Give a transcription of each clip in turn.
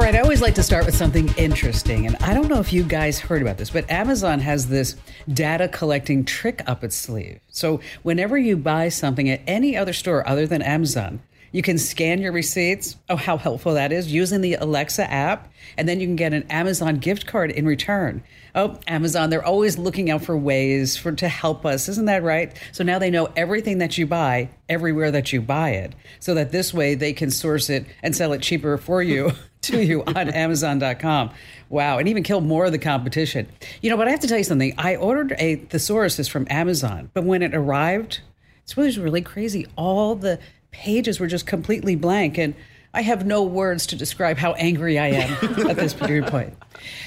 All right, I always like to start with something interesting. And I don't know if you guys heard about this, but Amazon has this data collecting trick up its sleeve. So whenever you buy something at any other store other than Amazon, you can scan your receipts. Oh, how helpful that is using the Alexa app. And then you can get an Amazon gift card in return. Oh, Amazon, they're always looking out for ways for to help us. Isn't that right? So now they know everything that you buy everywhere that you buy it. So that this way they can source it and sell it cheaper for you to you on Amazon.com. Wow, and even kill more of the competition. You know, but I have to tell you something. I ordered a thesaurus from Amazon, but when it arrived, it was really crazy. All the pages were just completely blank and I have no words to describe how angry I am at this particular point.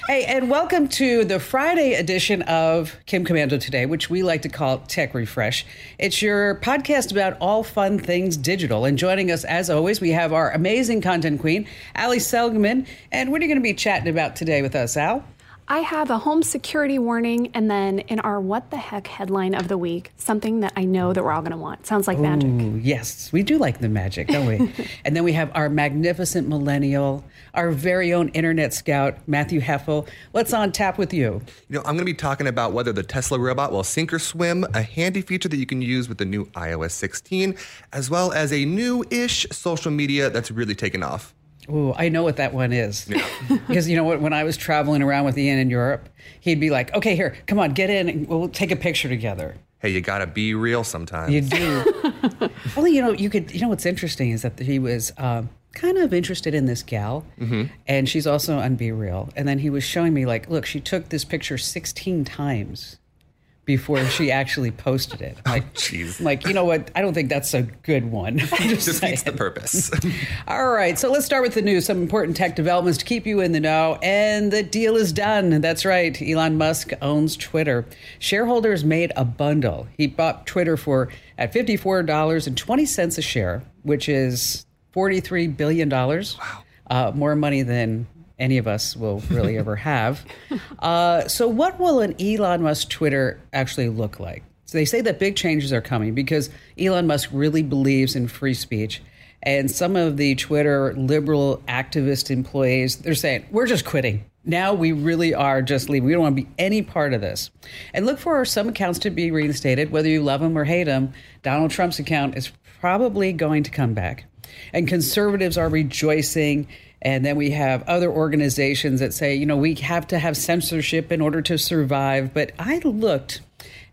Hey, and welcome to the Friday edition of Kim Komando Today, which we like to call Tech Refresh. It's your podcast about all fun things digital. And joining us, as always, we have our amazing content queen, Ali Seligman. And what are you going to be chatting about today with us, Al? I have a home security warning, and then in our What the Heck headline of the week, something that I know that we're all going to want. Sounds like magic. Yes, we do like the magic, don't we? and then we have our magnificent millennial, our very own internet scout, Matthew Heffel. What's on tap with you? You know, I'm going to be talking about whether the Tesla robot will sink or swim, a handy feature that you can use with the new iOS 16, as well as a new ish social media that's really taken off. Ooh, I know what that one is. Yeah. because you know what? When I was traveling around with Ian in Europe, he'd be like, "Okay, here, come on, get in, and we'll take a picture together." Hey, you gotta be real sometimes. You do. well, you know, you could. You know, what's interesting is that he was um, kind of interested in this gal, mm-hmm. and she's also on Be Real. And then he was showing me, like, look, she took this picture 16 times before she actually posted it. Oh, like, jeez. Oh, like, you know what? I don't think that's a good one. Just defeats the purpose. All right, so let's start with the news. Some important tech developments to keep you in the know. And the deal is done. That's right. Elon Musk owns Twitter. Shareholders made a bundle. He bought Twitter for at $54.20 a share, which is $43 billion. Wow. Uh, more money than any of us will really ever have. Uh, so, what will an Elon Musk Twitter actually look like? So, they say that big changes are coming because Elon Musk really believes in free speech. And some of the Twitter liberal activist employees, they're saying, we're just quitting. Now we really are just leaving. We don't want to be any part of this. And look for some accounts to be reinstated, whether you love them or hate them. Donald Trump's account is probably going to come back. And conservatives are rejoicing and then we have other organizations that say, you know, we have to have censorship in order to survive. But I looked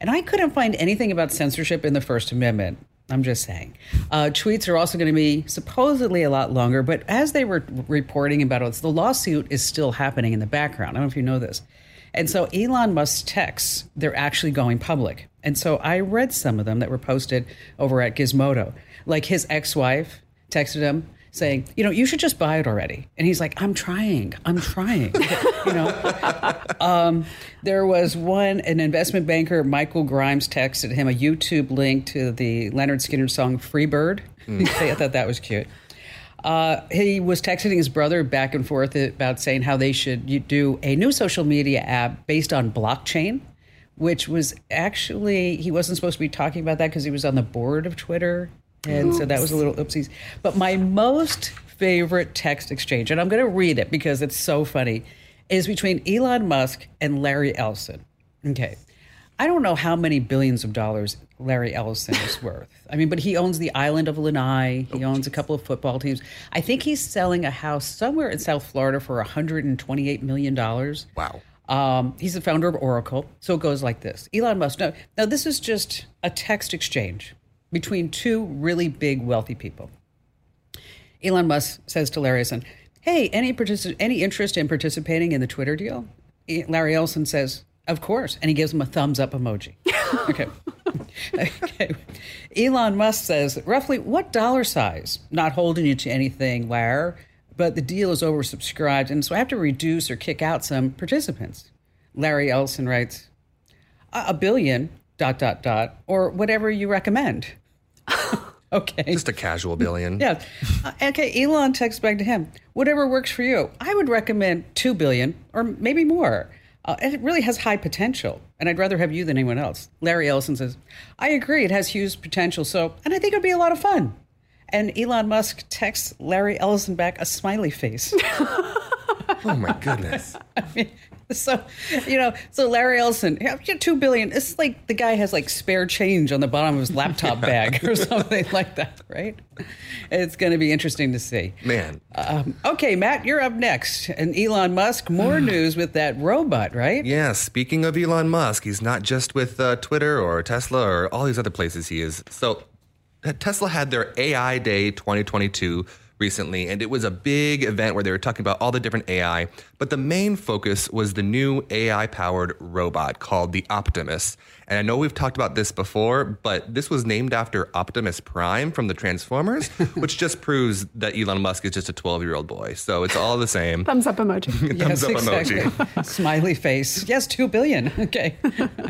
and I couldn't find anything about censorship in the First Amendment. I'm just saying. Uh, tweets are also going to be supposedly a lot longer, but as they were reporting about it, the lawsuit is still happening in the background. I don't know if you know this. And so Elon Musk's texts, they're actually going public. And so I read some of them that were posted over at Gizmodo. Like his ex wife texted him, saying, you know, you should just buy it already. And he's like, I'm trying, I'm trying. you know, um, there was one, an investment banker, Michael Grimes, texted him a YouTube link to the Lynyrd Skynyrd song "Free Bird." Mm. I thought that was cute. Uh, he was texting his brother back and forth about saying how they should do a new social media app based on blockchain which was actually he wasn't supposed to be talking about that because he was on the board of Twitter and Oops. so that was a little oopsies. But my most favorite text exchange, and I'm going to read it because it's so funny, is between Elon Musk and Larry Ellison. Okay. I don't know how many billions of dollars Larry Ellison is worth. I mean, but he owns the island of Lanai. He oh, owns a couple of football teams. I think he's selling a house somewhere in South Florida for 128 million dollars. Wow. Um, he's the founder of Oracle. So it goes like this: Elon Musk. Now, now this is just a text exchange between two really big wealthy people. Elon Musk says to Larry Ellison, "Hey, any particip- any interest in participating in the Twitter deal?" Larry Ellison says, "Of course," and he gives him a thumbs up emoji. Okay. okay. Elon Musk says roughly what dollar size? Not holding you to anything, Larry, but the deal is oversubscribed, and so I have to reduce or kick out some participants. Larry Ellison writes, a a billion, dot, dot, dot, or whatever you recommend. okay. Just a casual billion. Yeah. Uh, okay. Elon texts back to him. Whatever works for you. I would recommend two billion or maybe more. Uh, it really has high potential, and I'd rather have you than anyone else. Larry Ellison says, "I agree. It has huge potential. So, and I think it'd be a lot of fun." And Elon Musk texts Larry Ellison back a smiley face. Oh my goodness. so, you know, so Larry Ellison, yeah, yeah, two billion. It's like the guy has like spare change on the bottom of his laptop bag or something like that, right? It's going to be interesting to see. Man. Um, okay, Matt, you're up next. And Elon Musk, more news with that robot, right? Yeah, speaking of Elon Musk, he's not just with uh, Twitter or Tesla or all these other places he is. So, uh, Tesla had their AI Day 2022 recently, and it was a big event where they were talking about all the different AI. But the main focus was the new AI powered robot called the Optimus. And I know we've talked about this before, but this was named after Optimus Prime from the Transformers, which just proves that Elon Musk is just a 12 year old boy. So it's all the same. Thumbs up emoji. Thumbs up emoji. Smiley face. Yes, two billion. Okay.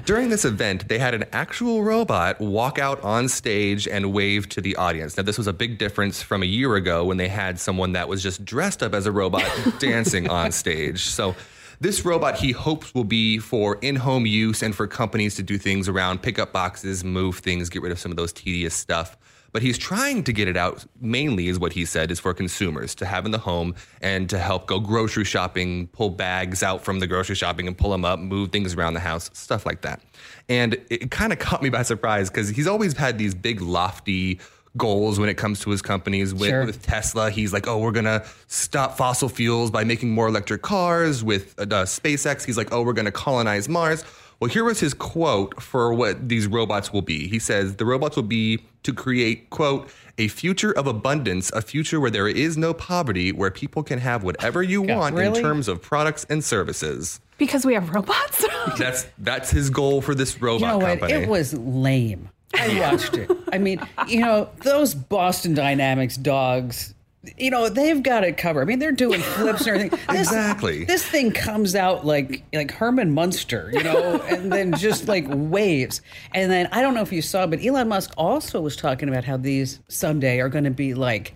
During this event, they had an actual robot walk out on stage and wave to the audience. Now, this was a big difference from a year ago when they had someone that was just dressed up as a robot dancing on stage. So, this robot he hopes will be for in home use and for companies to do things around pick up boxes, move things, get rid of some of those tedious stuff. But he's trying to get it out mainly, is what he said, is for consumers to have in the home and to help go grocery shopping, pull bags out from the grocery shopping and pull them up, move things around the house, stuff like that. And it kind of caught me by surprise because he's always had these big, lofty goals when it comes to his companies. With, Sure. with Tesla, he's like, oh, we're going to stop fossil fuels by making more electric cars. With uh, SpaceX, he's like, oh, we're going to colonize Mars. Well, here was his quote for what these robots will be. He says, the robots will be to create, quote, a future of abundance, a future where there is no poverty, where people can have whatever you God, want really? in terms of products and services. because we have robots. That's that's his goal for this robot You know what? company. It was lame. I watched it. I mean, you know, those Boston Dynamics dogs, you know, they've got it covered. I mean, they're doing flips and everything. This, Exactly. This thing comes out like like Herman Munster, you know, and then just like waves. And then I don't know if you saw, but Elon Musk also was talking about how these someday are going to be like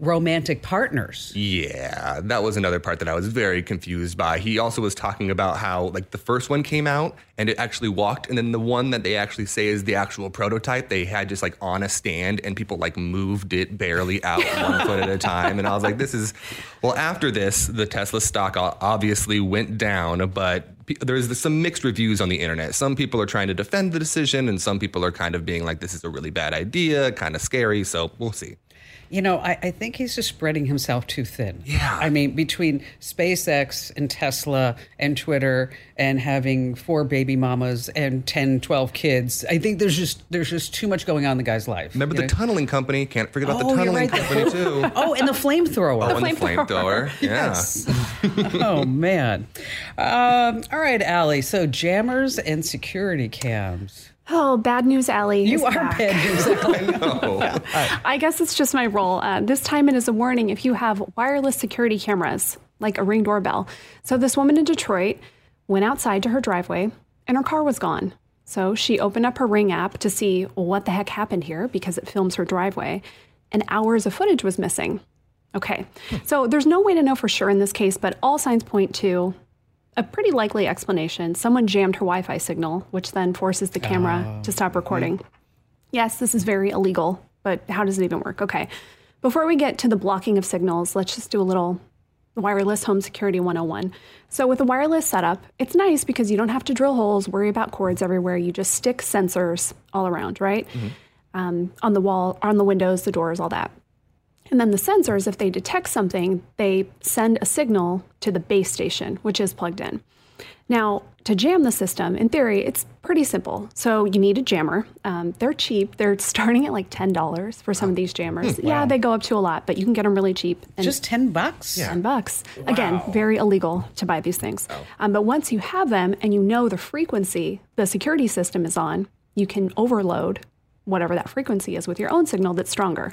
romantic partners. Yeah, that was another part that I was very confused by. He also was talking about how like the first one came out and it actually walked, and then the one that they actually say is the actual prototype, they had just like on a stand and people like moved it barely out one foot at a time. And I was like, this is well. After this, the Tesla stock obviously went down, but there's some mixed reviews on the internet. Some people are trying to defend the decision, and some people are kind of being like, this is a really bad idea, kind of scary. So we'll see. You know, I, I think he's just spreading himself too thin. Yeah. I mean, between SpaceX and Tesla and Twitter and having four baby mamas and 10, 12 kids, I think there's just there's just too much going on in the guy's life. Remember the know? tunneling company? Can't forget about Oh, the tunneling right. company too. Oh, and the flamethrower. Oh, and the flamethrower. flamethrower. Yeah. Yes. oh man. Um, all right, Allie. So jammers and security cams. Oh, bad news, Allie. You are back. bad news. Oh, I guess it's just my role. Uh, this time it is a warning if you have wireless security cameras, like a ring doorbell. So this woman in Detroit went outside to her driveway and her car was gone. So she opened up her Ring app to see what the heck happened here because it films her driveway, and hours of footage was missing. Okay, so there's no way to know for sure in this case, but all signs point to a pretty likely explanation. Someone jammed her Wi Fi signal, which then forces the camera to stop recording. Yes, this is very illegal, but how does it even work? Okay. Before we get to the blocking of signals, let's just do a little wireless home security 101. So, with a wireless setup, it's nice because you don't have to drill holes, worry about cords everywhere. You just stick sensors all around, right? Um, on the wall, on the windows, the doors, all that. And then the sensors, if they detect something, they send a signal to the base station, which is plugged in. Now, to jam the system, in theory, it's pretty simple. So you need a jammer. Um, they're cheap. They're starting at like ten dollars for some of these jammers. Yeah, they go up to a lot, but you can get them really cheap. And Just ten bucks. ten bucks. Again, very illegal to buy these things. Um, but once you have them and you know the frequency the security system is on, you can overload whatever that frequency is with your own signal that's stronger.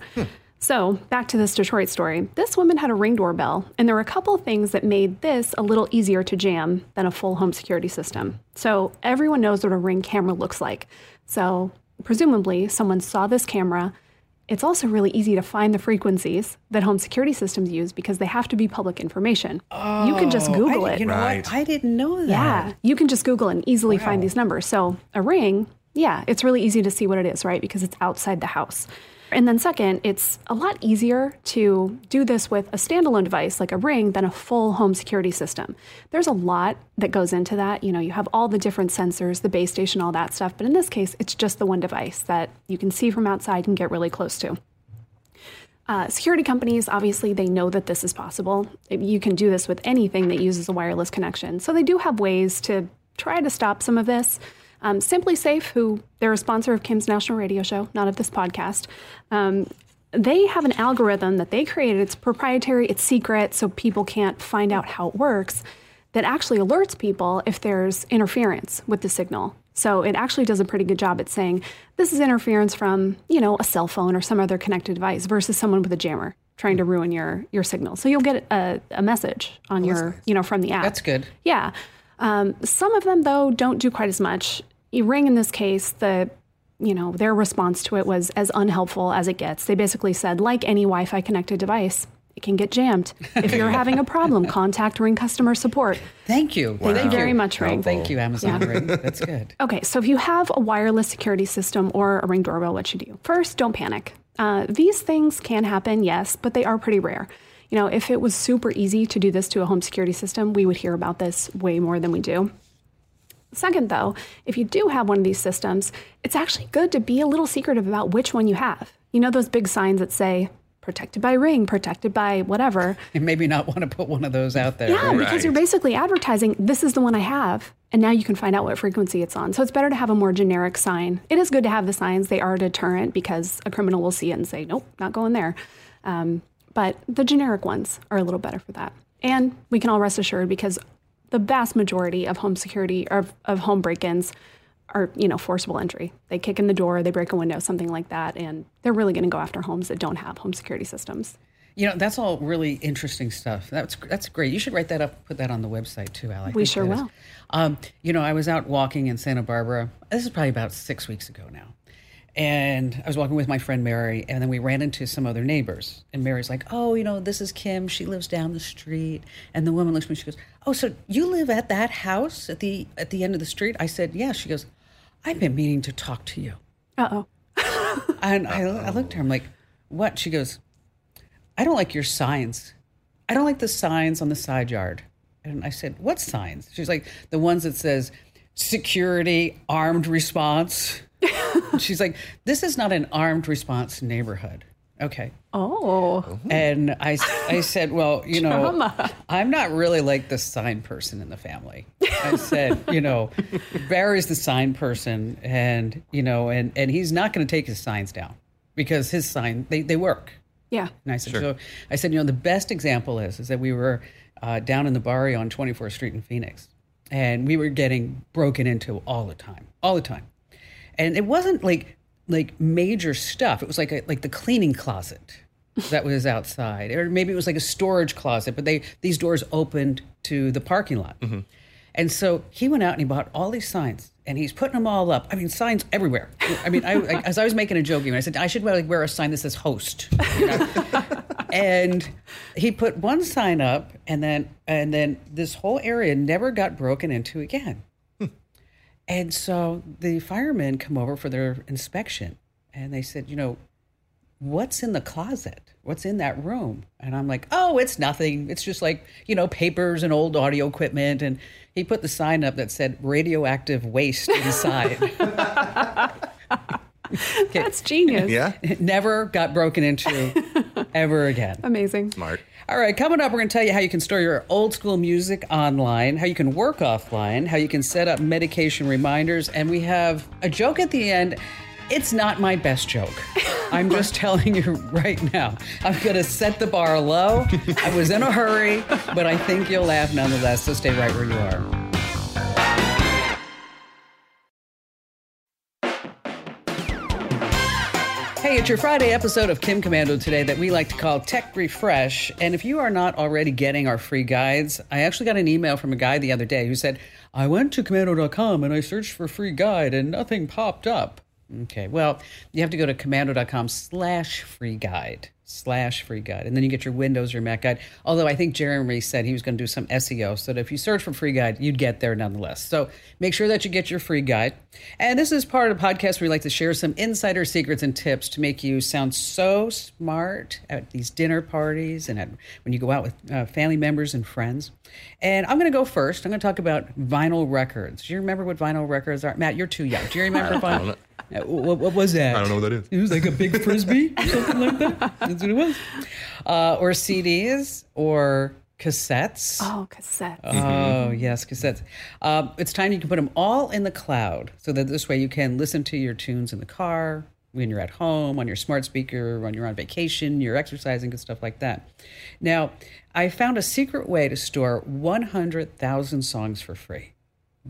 So, back to this Detroit story. This woman had a ring doorbell, and there were a couple of things that made this a little easier to jam than a full home security system. So, everyone knows what a ring camera looks like. So, presumably, someone saw this camera. It's also really easy to find the frequencies that home security systems use because they have to be public information. you can just oh, Google I, it. You know Right. what? I didn't know that. Yeah, you can just Google and easily find these numbers. So a ring, yeah, it's really easy to see what it is, right? Because it's outside the house. And then second, it's a lot easier to do this with a standalone device like a ring than a full home security system. There's a lot that goes into that. You know, you have all the different sensors, the base station, all that stuff. But in this case, it's just the one device that you can see from outside and get really close to. Uh, security companies, obviously, they know that this is possible. You can do this with anything that uses a wireless connection. So they do have ways to try to stop some of this. Um, SimpliSafe, who they're a sponsor of Kim's National Radio Show, not of this podcast, um, they have an algorithm that they created. It's proprietary, it's secret, so people can't find out how it works, that actually alerts people if there's interference with the signal. So it actually does a pretty good job at saying this is interference from, you know, a cell phone or some other connected device versus someone with a jammer trying to ruin your your signal. So you'll get a, a message on your, you know, from the app. That's good. Yeah. Um, some of them though don't do quite as much. E Ring in this case, the you know their response to it was as unhelpful as it gets. They basically said, like any Wi-Fi connected device, it can get jammed. If you're having a problem, contact Ring customer support. Thank you. Thank you very much, Ring. Thank you, Amazon Ring. That's good. Okay, so if you have a wireless security system or a Ring doorbell, what should you do? First, don't panic. Uh, these things can happen, yes, but they are pretty rare. You know, if it was super easy to do this to a home security system, we would hear about this way more than we do. Second, though, if you do have one of these systems, it's actually good to be a little secretive about which one you have. You know, those big signs that say, protected by Ring, protected by whatever. And maybe not want to put one of those out there. Yeah, right? because you're basically advertising this is the one I have, and now you can find out what frequency it's on. So it's better to have a more generic sign. It is good to have the signs; they are a deterrent because a criminal will see it and say, "Nope, not going there." Um, but the generic ones are a little better for that, and we can all rest assured because the vast majority of home security or of, of home break-ins are you know forcible entry. They kick in the door, they break a window, something like that, and they're really going to go after homes that don't have home security systems. You know, that's all really interesting stuff. That's that's great. You should write that up, put that on the website too, Al. We sure will. Um, you know, I was out walking in Santa Barbara. This is probably about six weeks ago now. And I was walking with my friend Mary, and then we ran into some other neighbors. And Mary's like, "Oh, you know, this is Kim. She lives down the street." And the woman looks at me. She goes, "Oh, so you live at that house at the at the end of the street?" I said, "Yeah." She goes, "I've been meaning to talk to you." Uh oh. And I, I looked at her. I'm like, "What?" She goes, "I don't like your signs. I don't like the signs on the side yard." And I said, "What signs?" She's like, "The ones that says security, armed response." She's like, "This is not an armed response neighborhood." Okay. Oh. And I, I said, well, you know, I'm not really like the sign person in the family. I said, you know, Barry's the sign person, and you know, and and he's not going to take his signs down because his sign they they work. Yeah. And I said, so I said, you know, the best example is is that we were uh, down in the barrio on 24th Street in Phoenix, and we were getting broken into all the time, all the time, and it wasn't like like major stuff. It was like a, like the cleaning closet that was outside, or maybe it was like a storage closet. But they these doors opened to the parking lot, mm-hmm. and so he went out and he bought all these signs. And he's putting them all up. I mean, signs everywhere. I mean, I, I, as I was making a joke, I said I should wear, like, wear a sign that says "host." you know? and he put one sign up, and then and then this whole area never got broken into again. And so the firemen come over for their inspection and they said, you know, what's in the closet? What's in that room? And I'm like, oh, it's nothing. It's just like, you know, papers and old audio equipment. And he put the sign up that said radioactive waste inside. That's genius. Yeah. it never got broken into ever again. Amazing. Smart. All right, coming up, we're going to tell you how you can store your old school music online, how you can work offline, how you can set up medication reminders, and we have a joke at the end. It's not my best joke. I'm just telling you right now. I'm going to set the bar low. I was in a hurry, but I think you'll laugh nonetheless, so stay right where you are. Hey, it's your Friday episode of Kim Komando today that we like to call Tech Refresh. And if you are not already getting our free guides, I actually got an email from a guy the other day who said, I went to komando.com and I searched for free guide and nothing popped up. Okay, well, you have to go to komando.com slash free guide slash free guide. And then you get your Windows or Mac guide. Although I think Jeremy said he was going to do some SEO so that if you search for free guide, you'd get there nonetheless. So make sure that you get your free guide. And this is part of the podcast where we like to share some insider secrets and tips to make you sound so smart at these dinner parties and at, when you go out with uh, family members and friends. And I'm going to go first. I'm going to talk about vinyl records. Do you remember what vinyl records are? Matt, you're too young. Do you remember vinyl? Uh, What, what was that? I don't know what that is. It was like a big frisbee, or something like that. That's what it was. Uh, or CDs or cassettes. Oh, cassettes. Oh, yes, cassettes. Um, it's time you can put them all in the cloud so that this way you can listen to your tunes in the car, when you're at home, on your smart speaker, when you're on vacation, you're exercising, and stuff like that. Now, I found a secret way to store 100,000 songs for free.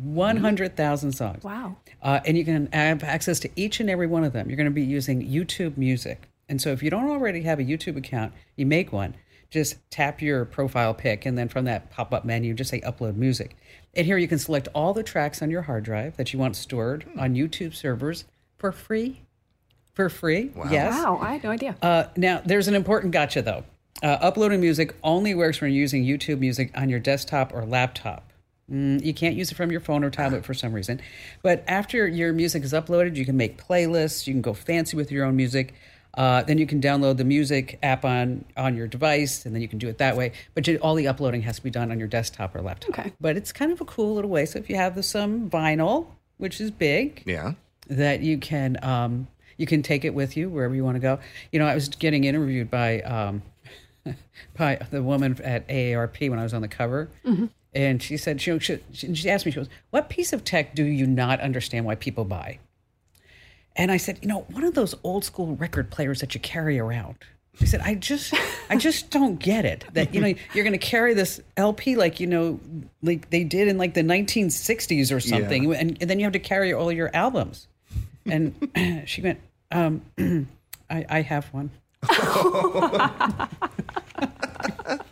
100,000 songs. Wow. Uh, and you can have access to each and every one of them. You're going to be using YouTube Music. And so if you don't already have a YouTube account, you make one. Just tap your profile pic, and then from that pop up menu, just say upload music. And here you can select all the tracks on your hard drive that you want stored on YouTube servers for free. For free. Yes. Wow, I had no idea. Uh, now, there's an important gotcha though. Uh, uploading music only works when you're using YouTube Music on your desktop or laptop. Mm, you can't use it from your phone or tablet for some reason. But after your music is uploaded, you can make playlists. You can go fancy with your own music. Uh, then you can download the music app on on your device, and then you can do it that way. But you, all the uploading has to be done on your desktop or laptop. Okay. But it's kind of a cool little way. So if you have the, some vinyl, which is big, Yeah. that you can um, you can take it with you wherever you want to go. You know, I was getting interviewed by um, by the woman at AARP when I was on the cover, and she said she, she she asked me she goes, "What piece of tech do you not understand why people buy?" And I said, "You know, one of those old school record players that you carry around." I said, "I just I just don't get it that you know you're going to carry this LP like you know like they did in like the 1960s or something, and, and then you have to carry all your albums." And she went, um, I, I have one.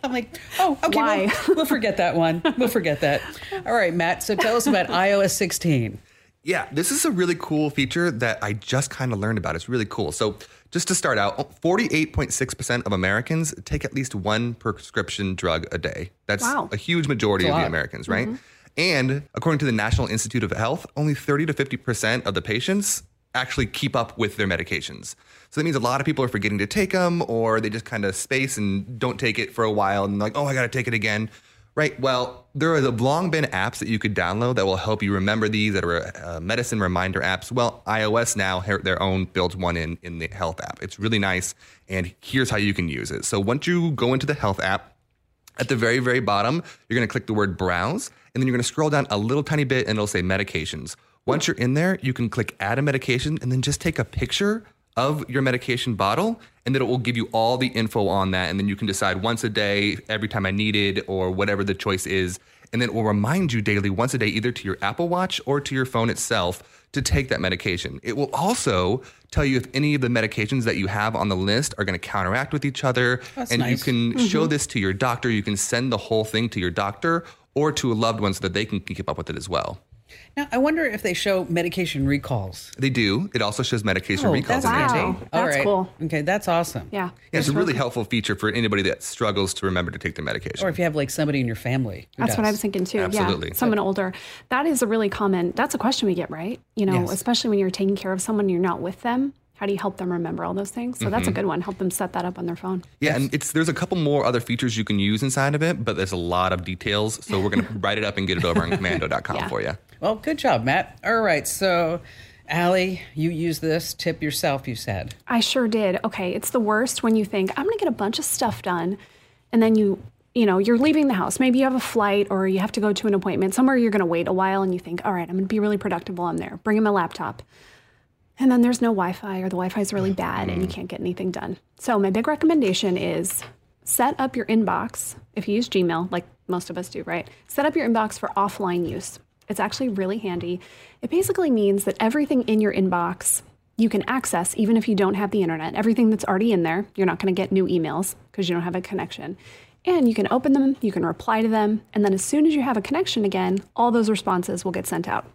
I'm like, oh, okay, Why? We'll, we'll forget that one. We'll forget that. All right, Matt. So tell us about iOS 16. Yeah, this is a really cool feature that I just kind of learned about. It's really cool. So, just to start out, 48.6% of Americans take at least one prescription drug a day. That's Wow. a huge majority a of the. Americans, right? Mm-hmm. And according to the National Institute of Health, only 30 to 50% of the patients actually keep up with their medications. So that means a lot of people are forgetting to take them or they just kind of space and don't take it for a while and like, oh, I got to take it again. Right. Well, there have long been apps that you could download that will help you remember these that are uh, medicine reminder apps. Well, iOS now their own builds one in in the health app. It's really nice, and here's how you can use it. So once you go into the health app, at the very, very bottom, you're going to click the word browse, and then you're going to scroll down a little tiny bit, and it'll say medications. Once you're in there, you can click add a medication, and then just take a picture of your medication bottle, and then it will give you all the info on that. And then you can decide once a day, every time I need it, or whatever the choice is. And then it will remind you daily, once a day, either to your Apple Watch or to your phone itself, to take that medication. It will also tell you if any of the medications that you have on the list are going to counteract with each other. That's and nice. you can mm-hmm. show this to your doctor. You can send the whole thing to your doctor or to a loved one so that they can keep up with it as well. Now, I wonder if they show medication recalls. They do. It also shows medication Oh, recalls. that's in there, Wow. All That's right. cool. Okay, that's awesome. Yeah. Yeah, it's a really helpful feature for anybody that struggles to remember to take their medication. Or if you have like somebody in your family. who That's what I does. was thinking too. Absolutely. Yeah, someone older. That is a really common. That's a question we get, right? You know, Yes. especially when you're taking care of someone, you're not with them. How do you help them remember all those things? So Mm-hmm. that's a good one. Help them set that up on their phone. Yeah, and it's there's a couple more other features you can use inside of it, but there's a lot of details. So we're gonna write it up and get it over on komando.com Yeah. for you. Well, good job, Matt. All right. So, Allie, you use this tip yourself, you said. I sure did. Okay, it's the worst when you think I'm going to get a bunch of stuff done, and then you, you know, you're leaving the house. Maybe you have a flight or you have to go to an appointment somewhere. You're going to wait a while, and you think, all right, I'm going to be really productive while I'm there. Bring in my laptop, and then there's no Wi-Fi or the Wi-Fi is really bad and you mm. can't get anything done. So my big recommendation is set up your inbox. If you use Gmail, like most of us do, right? Set up your inbox for offline use. It's actually really handy. It basically means that everything in your inbox you can access even if you don't have the internet. Everything that's already in there, you're not going to get new emails because you don't have a connection. And you can open them, you can reply to them, and then as soon as you have a connection again, all those responses will get sent out.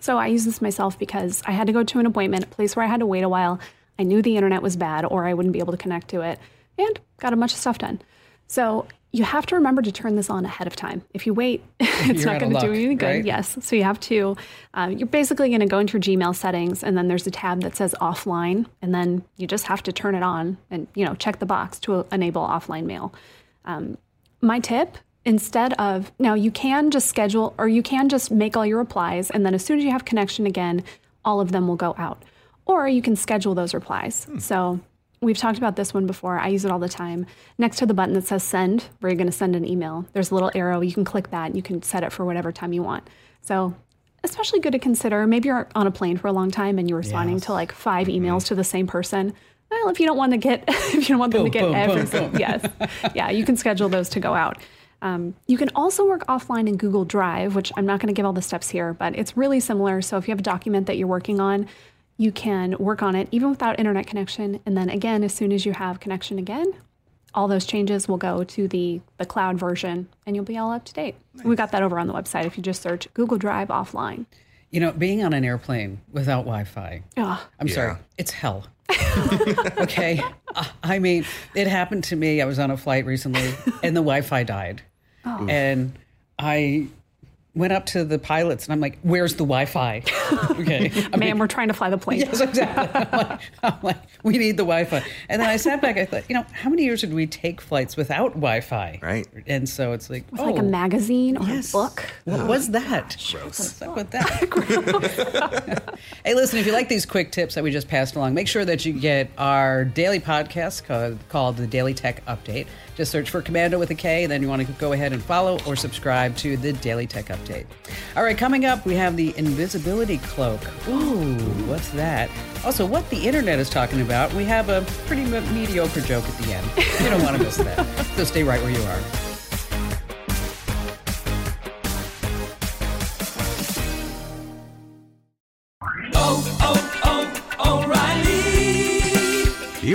So I use this myself because I had to go to an appointment, a place where I had to wait a while. I knew the internet was bad or I wouldn't be able to connect to it, and got a bunch of stuff done. So you have to remember to turn this on ahead of time. If you wait, it's You're not going to do any good. right? Yes. So you have to, uh, you're basically going to go into your Gmail settings and then there's a tab that says offline. And then you just have to turn it on and, you know, check the box to enable offline mail. Um, my tip instead of, now you can just schedule or you can just make all your replies. And then as soon as you have connection again, all of them will go out. Or you can schedule those replies. So we've talked about this one before. I use it all the time. Next to the button that says send, where you're going to send an email, there's a little arrow. You can click that and you can set it for whatever time you want. So, especially good to consider. Maybe you're on a plane for a long time and you're responding to like five emails to the same person. Well, if you don't want to get, if you don't want them to Boom, get boom, boom, everything, yes, yeah, you can schedule those to go out. Um, you can also work offline in Google Drive, which I'm not going to give all the steps here, but it's really similar. So if you have a document that you're working on, you can work on it even without internet connection. And then again, as soon as you have connection again, all those changes will go to the, the cloud version and you'll be all up to date. We got that over on the website if you just search Google Drive offline. You know, being on an airplane without Wi Fi, Ugh. I'm sorry, it's hell. okay. I mean, it happened to me. I was on a flight recently and the Wi Fi died. Oh. And I went up to the pilots and I'm like, where's the Wi Fi? okay. I Man, we're trying to fly the plane. Yes, exactly. I'm like, I'm like, we need the Wi-Fi. And then I sat back. I thought, you know, how many years did we take flights without Wi-Fi? Right. And so it's like, It's oh, like a oh. magazine or yes. a book. What was that? What's up with that? hey, listen, if you like these quick tips that we just passed along, make sure that you get our daily podcast called, called the Daily Tech Update. Just search for Komando with a K, and then you want to go ahead and follow or subscribe to the Daily Tech Update. All right, coming up, we have the invisibility cloak. Ooh, what's that? Also, what the internet is talking about. We have a pretty me- mediocre joke at the end. You don't want to miss that. So stay right where you are.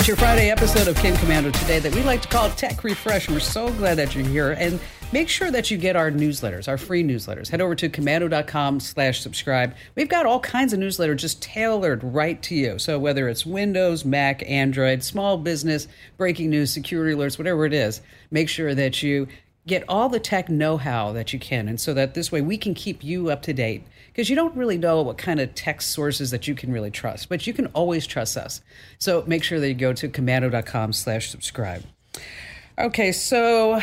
it's your Friday episode of Kim Komando today that we like to call Tech Refresh. And we're so glad that you're here. And make sure that you get our newsletters, our free newsletters. Head over to komando.com slash subscribe. We've got all kinds of newsletters just tailored right to you. So whether it's Windows, Mac, Android, small business, breaking news, security alerts, whatever it is, make sure that you get all the tech know-how that you can and so that this way we can keep you up to date because you don't really know what kind of text sources that you can really trust but you can always trust us so make sure that you go to komando.com slash subscribe okay so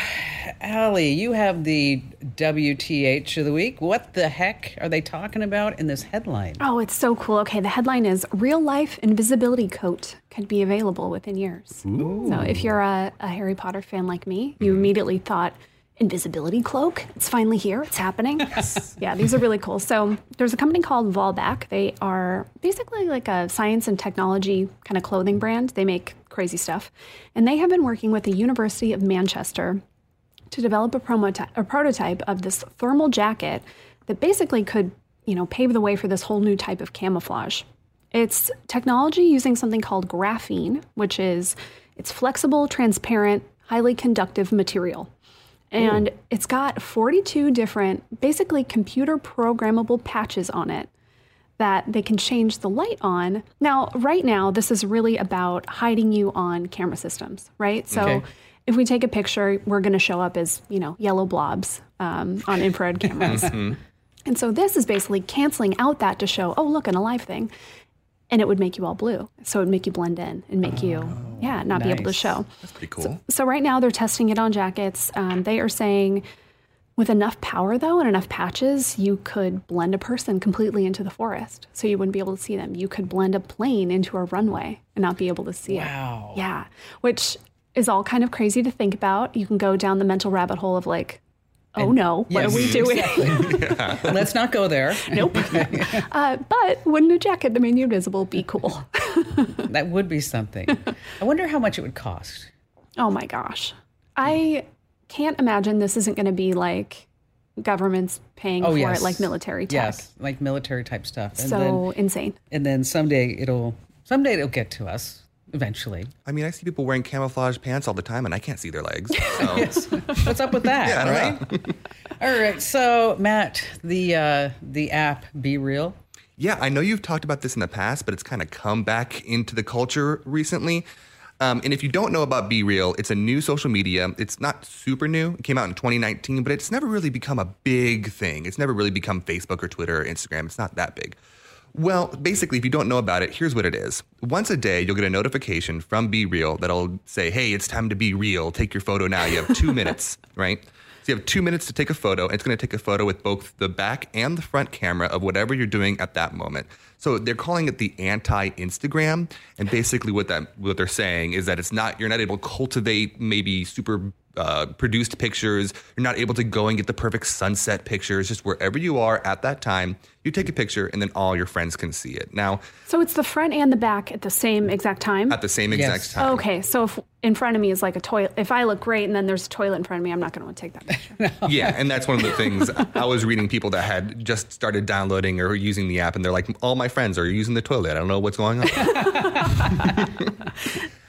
Allie, you have the wth of the week what the heck are they talking about in this headline Oh, it's so cool. Okay, the headline is Real Life Invisibility Coat could be available within years. Ooh. So if you're a, a Harry Potter fan like me, you mm-hmm. immediately thought, Invisibility cloak? It's finally here. It's happening. yeah, these are really cool. So there's a company called Vollebak. They are basically like a science and technology kind of clothing brand. They make crazy stuff. And they have been working with the University of Manchester to develop a, promoty- a prototype of this thermal jacket that basically could, you know, pave the way for this whole new type of camouflage. It's technology using something called graphene, which is it's flexible, transparent, highly conductive material. And it's got 42 different, basically computer programmable patches on it that they can change the light on. Now, right now, this is really about hiding you on camera systems, right? So Okay. if we take a picture, we're going to show up as, you know, yellow blobs um, on infrared cameras. And so this is basically canceling out that to show, oh, look, an alive thing. And it would make you all blue. So it would make you blend in and make you, yeah, not be able to show. That's pretty cool. So right now they're testing it on jackets. Um, they are saying With enough power, though, and enough patches, you could blend a person completely into the forest. So you wouldn't be able to see them. You could blend a plane into a runway and not be able to see Wow. it. Yeah. Which is all kind of crazy to think about. You can go down the mental rabbit hole of like, oh no, what Yes, are we doing? exactly. Let's not go there. nope. uh, but wouldn't a jacket that made you invisible be cool? That would be something. I wonder how much it would cost. Oh my gosh. I can't imagine this isn't going to be like governments paying Oh for yes, it like military tech. Yes, like military type stuff. And then So insane. and then someday it'll someday it'll get to us eventually. I mean, I see people wearing camouflage pants all the time, and I can't see their legs. So. What's up with that? Yeah, right? All right. So Matt, the uh, the app Be Real. Yeah, I know you've talked about this in the past, but it's kind of come back into the culture recently. Um, and if you don't know about Be Real, it's a new social media. It's not super new. It came out in 2019, but it's never really become a big thing. It's never really become Facebook or Twitter or Instagram. It's not that big. Well, basically, if you don't know about it, here's what it is. Once a day, you'll get a notification from Be Real that'll say, hey, it's time to be real. Take your photo now. You have two minutes, right? So you have two minutes to take a photo. and It's going to take a photo with both the back and the front camera of whatever you're doing at that moment. So they're calling it the anti-Instagram, and basically what that what they're saying is that it's not you're not able to cultivate maybe super uh, produced pictures. You're not able to go and get the perfect sunset pictures. Just wherever you are at that time, you take a picture, and then all your friends can see it. Now, So it's the front and the back at the same exact time? at the same exact Yes. time. okay. So if in front of me is like a toilet, if I look great and then there's a toilet in front of me, I'm not going to want to take that picture. Yeah, and that's one of the things I was reading people that had just started downloading or using the app, and they're like, all my friends are using the toilet. I don't know what's going on.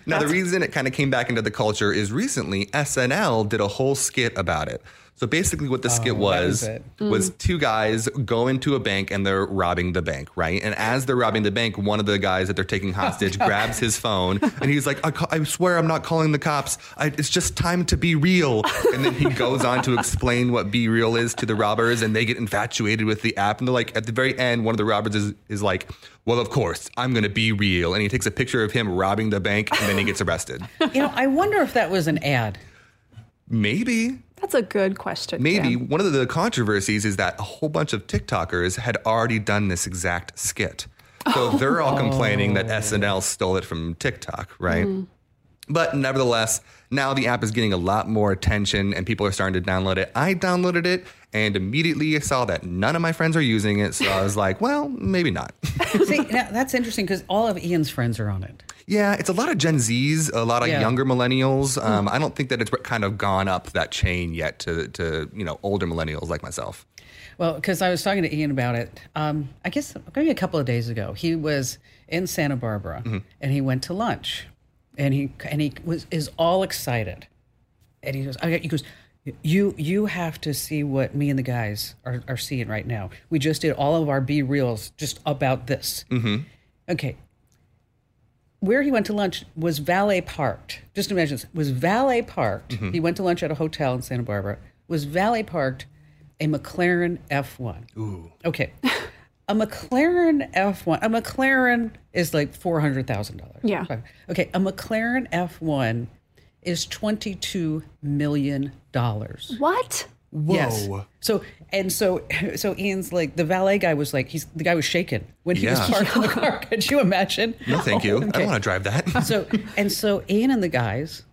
now, the reason it kind of came back into the culture is recently SNL did a whole skit about it. So basically, what the skit Oh, was was it. was mm. two guys go into a bank and they're robbing the bank, right? And as they're robbing the bank, one of the guys that they're taking hostage grabs his phone and he's like, I, ca- I swear I'm not calling the cops. I, it's just time to be real. And then he goes on to explain what be real is to the robbers and they get infatuated with the app. And they're like, at the very end, one of the robbers is, is like, well, of course, I'm going to be real. And he takes a picture of him robbing the bank and then he gets arrested. You know, I wonder if that was an ad. Maybe. That's a good question. Maybe Tim. one of the controversies is that a whole bunch of TikTokers had already done this exact skit. So they're all oh. complaining that SNL stole it from TikTok, right? Hmm. But nevertheless, now the app is getting a lot more attention and people are starting to download it. I downloaded it and immediately I saw that none of my friends are using it. So I was like, well, maybe not. See, now, that's interesting because all of Ian's friends are on it. yeah, it's a lot of Gen Zs, a lot of Yeah. younger millennials. Um, I don't think that it's kind of gone up that chain yet to, to you know, older millennials like myself. Well, because I was talking to Ian about it, um, I guess maybe a couple of days ago. He was in Santa Barbara and he went to lunch, and he and he was is all excited, and he goes, I, he goes, you you have to see what me and the guys are, are seeing right now. We just did all of our Be Reals just about this. Mm-hmm. Okay. Where he went to lunch was valet parked. Just imagine this was valet parked. He went to lunch at a hotel in Santa Barbara. Was valet parked a McLaren F1. Ooh. Okay. A McLaren F1. A McLaren is like four hundred thousand dollars. Yeah. Okay. A McLaren F1 is twenty two million dollars. What? Yes. So and so so Ian's like the valet guy was like he's the guy was shaking when he was Yeah. parked in the car. Could you imagine? No, thank you. I don't want to drive that. So and so Ian and the guys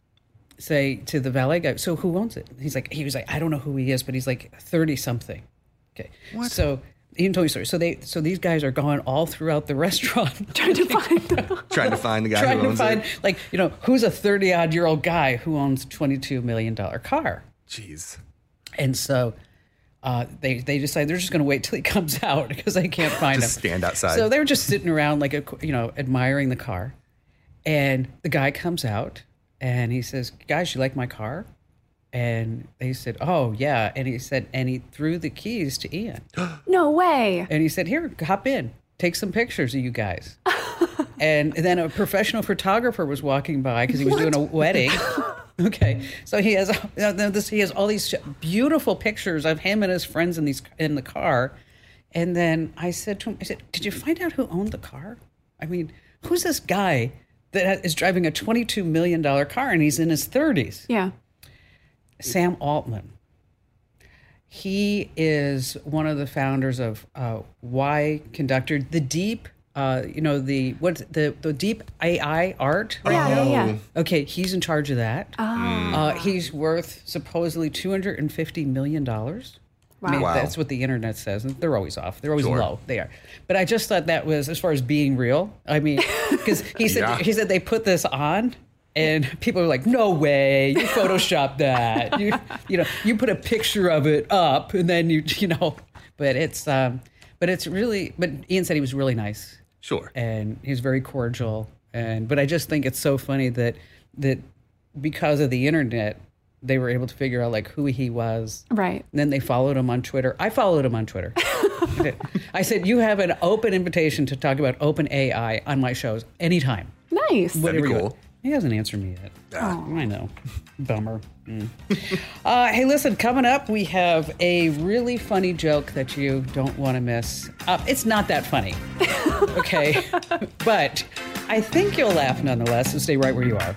say to the valet guy, "So who owns it?" He's like, he was like, "I don't know who he is, but he's like thirty something." Okay. What? So Ian told me a story. So they so these guys are going all throughout the restaurant Trying to find. trying to find the guy trying who to find it. like you know who's a thirty odd year old guy who owns twenty two million dollar car. Jeez. And so uh, they they decide they're just going to wait till he comes out because they can't find Just him. stand outside. So they were just sitting around, like a, you know, admiring the car. And the guy comes out and he says, "Guys, you like my car?" And they said, "Oh yeah." And he said, and he threw the keys to Ian, No way. and he said, "Here, hop in, take some pictures of you guys." and then a professional photographer was walking by because he was doing a wedding. Okay, so he has uh, this. He has all these beautiful pictures of him and his friends in these in the car. And then I said to him, I said, "Did you find out who owned the car? I mean, who's this guy that is driving a twenty-two million dollar car and he's in his thirties? Yeah. Sam Altman. He is one of the founders of uh, Y Conductor, the deep, uh, you know, the what the the deep AI art. Right Yeah, now? yeah, yeah. Okay, he's in charge of that. Uh, he's worth supposedly two hundred and fifty million dollars. I mean, Wow. Wow. that's what the internet says. and They're always off. They're always Sure. low. They are. But I just thought that was as far as being real. I mean, because he said Yeah. he said they put this on. And people are like, "No way! You photoshopped that. You, you know, you put a picture of it up, and then you, you know." But it's, um, but it's really. But Ian said he was really nice Sure. and he was very cordial and but i just think it's so funny that that because of the internet they were able to figure out like who he was Right. and then they followed him on twitter i followed him on twitter i said you have an open invitation to talk about open ai on my shows anytime Nice. That'd Whatever be you cool. He hasn't answered me yet. I know. Bummer. Mm. uh, hey listen coming up we have a really funny joke that you don't want to miss. Uh, it's not that funny okay? But i think you'll laugh nonetheless so stay right where you are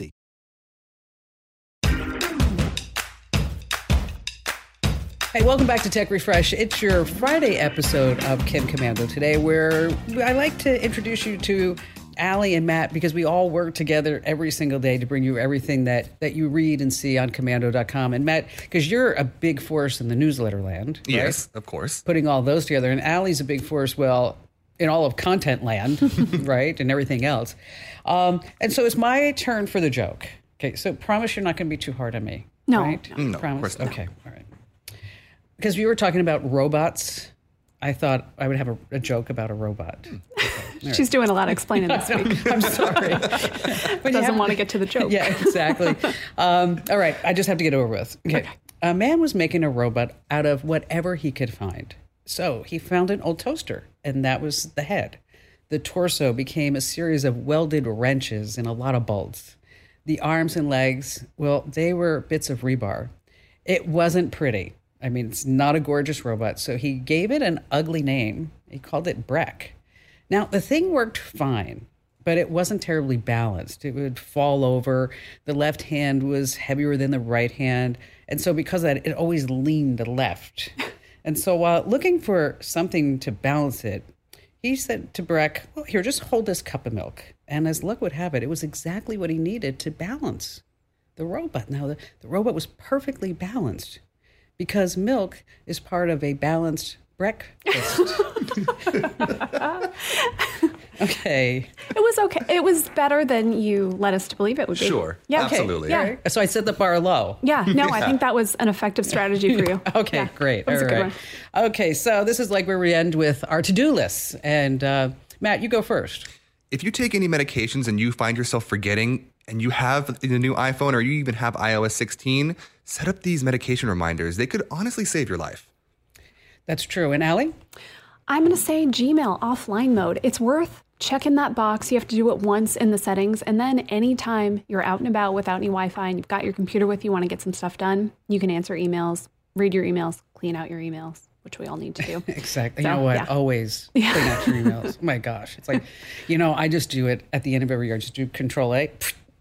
Hey, welcome back to Tech Refresh. It's your Friday episode of Kim Komando today, where I like to introduce you to Allie and Matt because we all work together every single day to bring you everything that, that you read and see on komando.com. And Matt, because you're a big force in the newsletter land, right? Yes, of course. Putting all those together. And Allie's a big force, well, in all of content land, right? And everything else. Um, and so it's my turn for the joke. Okay, so promise you're not going to be too hard on me. No. Right? No, of course not. Okay, all right because we were talking about robots, I thought I would have a, a joke about a robot. She's doing a lot of explaining this week. I'm sorry. When you Doesn't want to get to the joke. Yeah, exactly. um, all right, I just have to get over with. Okay. A man was making a robot out of whatever he could find. So he found an old toaster, and that was the head. The torso became a series of welded wrenches and a lot of bolts. The arms and legs, well, they were bits of rebar. It wasn't pretty. I mean, it's not a gorgeous robot. So he gave it an ugly name. He called it Breck. Now, the thing worked fine, but it wasn't terribly balanced. It would fall over. The left hand was heavier than the right hand. And so, because of that, it always leaned to the left. And so, while looking for something to balance it, he said to Breck, Well, here, just hold this cup of milk. And as luck would have it, it was exactly what he needed to balance the robot. Now, the, the robot was perfectly balanced because milk is part of a balanced breakfast. okay. It was okay. It was better than you led us to believe it would be. Sure. Yeah. Absolutely. Yeah. So I set the bar low. Yeah. No, I think that was an effective strategy for you. Okay, Yeah, great. That was All a good one. Okay, so this is like where we end with our to do lists. And uh, Matt, you go first. If you take any medications and you find yourself forgetting and you have the new iPhone or you even have iOS 16, set up these medication reminders. They could honestly save your life. That's true. And Allie? I'm going to say Gmail offline mode. It's worth checking that box. You have to do it once in the settings. And then anytime you're out and about without any Wi Fi and you've got your computer with you, want to get some stuff done, you can answer emails, read your emails, clean out your emails, which we all need to do. Exactly. So, you know what? yeah. Always clean out your emails. Oh my gosh. It's like, you know, I just do it at the end of every year. I just do control A,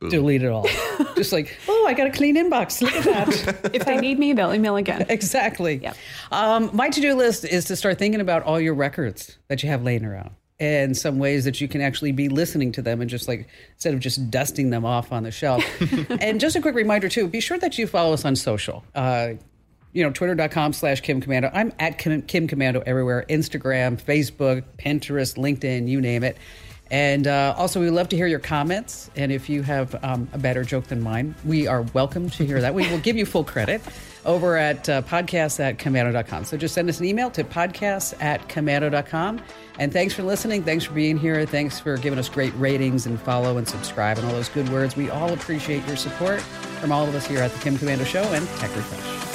delete it all. just like, oh, I got a clean inbox. Look at that. if they need me, they'll email again. exactly. Yep. Um, my to do list is to start thinking about all your records that you have laying around and some ways that you can actually be listening to them and just like instead of just dusting them off on the shelf. and just a quick reminder too, be sure that you follow us on social. Uh, you know, twitter.com slash Kim Komando. I'm at Kim, Kim Komando everywhere Instagram, Facebook, Pinterest, LinkedIn, you name it. And uh, also, we love to hear your comments. And if you have um, a better joke than mine, we are welcome to hear that. We will give you full credit. over at uh, podcasts at komando.com. So just send us an email to podcasts at komando.com. And thanks for listening. Thanks for being here. Thanks for giving us great ratings and follow and subscribe and all those good words. We all appreciate your support from all of us here at the Kim Komando Show and Tech Refresh.